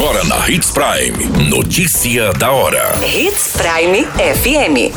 Agora na Hits Prime. Notícia da hora. Hits Prime FM.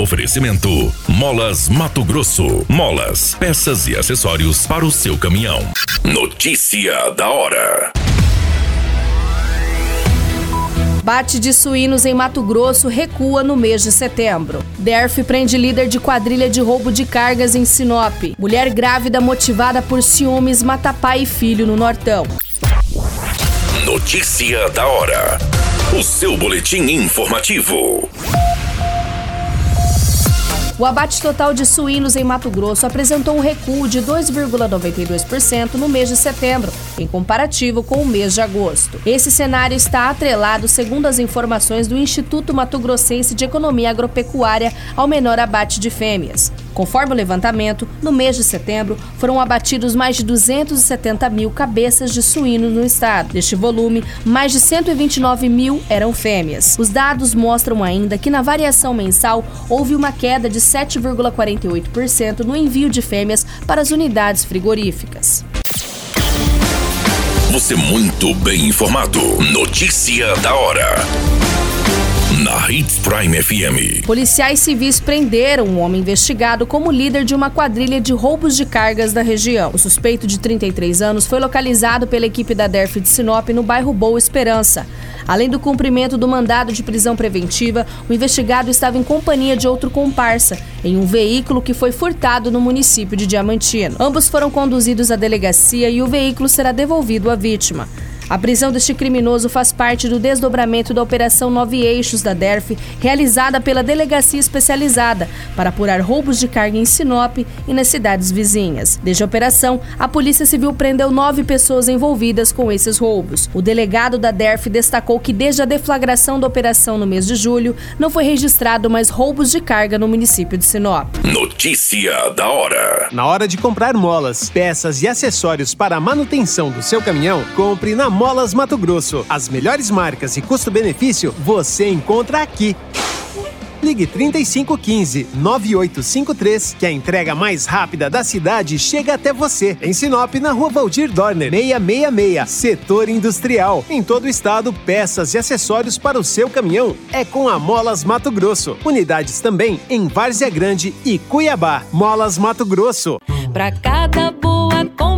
Oferecimento: Molas Mato Grosso. Molas, peças e acessórios para o seu caminhão. Notícia da hora. Bate de suínos em Mato Grosso recua no mês de setembro. DERF prende líder de quadrilha de roubo de cargas em Sinop. Mulher grávida motivada por ciúmes mata pai e filho no Nortão. Notícia da hora. O seu boletim informativo. O abate total de suínos em Mato Grosso apresentou um recuo de 2,92% no mês de setembro, em comparativo com o mês de agosto. Esse cenário está atrelado, segundo as informações do Instituto Mato Grossense de Economia Agropecuária, ao menor abate de fêmeas. Conforme o levantamento, no mês de setembro foram abatidos mais de 270 mil cabeças de suínos no estado. Deste volume, mais de 129 mil eram fêmeas. Os dados mostram ainda que na variação mensal houve uma queda de 7,48% no envio de fêmeas para as unidades frigoríficas. Você muito bem informado. Notícia da hora na Hits Prime FM. Policiais civis prenderam um homem investigado como líder de uma quadrilha de roubos de cargas da região. O suspeito de 33 anos foi localizado pela equipe da DERF de Sinop no bairro Boa Esperança. Além do cumprimento do mandado de prisão preventiva, o investigado estava em companhia de outro comparsa, em um veículo que foi furtado no município de Diamantino. Ambos foram conduzidos à delegacia e o veículo será devolvido à vítima. A prisão deste criminoso faz parte do desdobramento da Operação Nove Eixos da DERF, realizada pela Delegacia Especializada para apurar roubos de carga em Sinop e nas cidades vizinhas. Desde a operação, a Polícia Civil prendeu nove pessoas envolvidas com esses roubos. O delegado da DERF destacou que desde a deflagração da operação no mês de julho, não foi registrado mais roubos de carga no município de Sinop. Notícia da hora. Na hora de comprar molas, peças e acessórios para a manutenção do seu caminhão, compre na Molas Mato Grosso. As melhores marcas e custo-benefício você encontra aqui. Ligue 3515 9853 que a entrega mais rápida da cidade chega até você. Em Sinop, na rua Valdir Dorner, 666, setor industrial. Em todo o estado, peças e acessórios para o seu caminhão é com a Molas Mato Grosso. Unidades também em Várzea Grande e Cuiabá. Molas Mato Grosso. Cada boa companhia,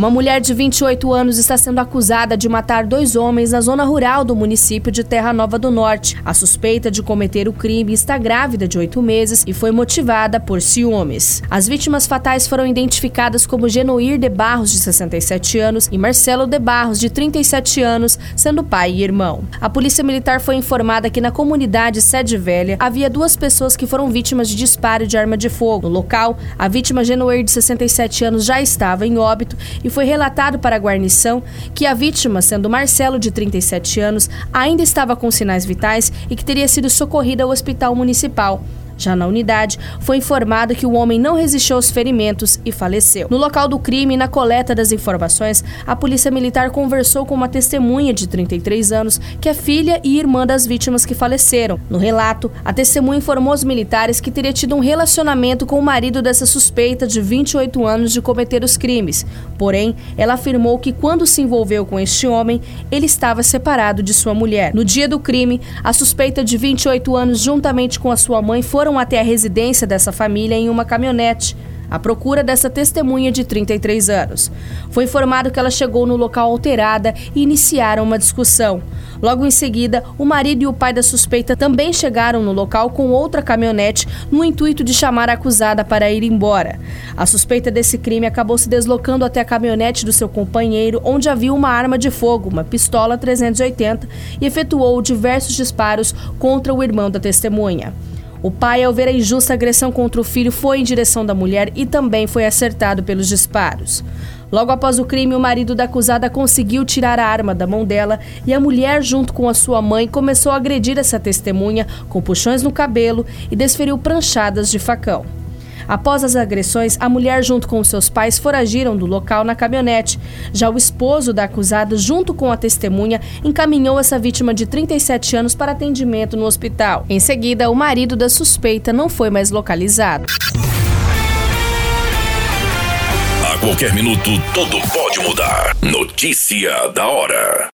Uma mulher de 28 anos está sendo acusada de matar dois homens na zona rural do município de Terra Nova do Norte. A suspeita de cometer o crime está grávida de oito meses e foi motivada por ciúmes. As vítimas fatais foram identificadas como Genoir de Barros, de 67 anos, e Marcelo de Barros, de 37 anos, sendo pai e irmão. A polícia militar foi informada que na comunidade Sede Velha havia duas pessoas que foram vítimas de disparo de arma de fogo. No local, a vítima Genoir, de 67 anos, já estava em óbito e foi relatado para a guarnição que a vítima, sendo Marcelo, de 37 anos, ainda estava com sinais vitais e que teria sido socorrida ao hospital municipal. Já na unidade, foi informado que o homem não resistiu aos ferimentos e faleceu. No local do crime na coleta das informações, a Polícia Militar conversou com uma testemunha de 33 anos, que é filha e irmã das vítimas que faleceram. No relato, a testemunha informou aos militares que teria tido um relacionamento com o marido dessa suspeita de 28 anos de cometer os crimes. Porém, ela afirmou que quando se envolveu com este homem, ele estava separado de sua mulher. No dia do crime, a suspeita de 28 anos, juntamente com a sua mãe, foram foram até a residência dessa família em uma caminhonete à procura dessa testemunha de 33 anos. Foi informado que ela chegou no local alterada e iniciaram uma discussão. Logo em seguida, o marido e o pai da suspeita também chegaram no local com outra caminhonete no intuito de chamar a acusada para ir embora. A suspeita desse crime acabou se deslocando até a caminhonete do seu companheiro, onde havia uma arma de fogo, uma pistola 380, e efetuou diversos disparos contra o irmão da testemunha. O pai, ao ver a injusta agressão contra o filho, foi em direção da mulher e também foi acertado pelos disparos. Logo após o crime, o marido da acusada conseguiu tirar a arma da mão dela e a mulher, junto com a sua mãe, começou a agredir essa testemunha com puxões no cabelo e desferiu pranchadas de facão. Após as agressões, a mulher, junto com seus pais, foragiram do local na caminhonete. Já o esposo da acusada, junto com a testemunha, encaminhou essa vítima de 37 anos para atendimento no hospital. Em seguida, o marido da suspeita não foi mais localizado. A qualquer minuto, tudo pode mudar. Notícia da hora.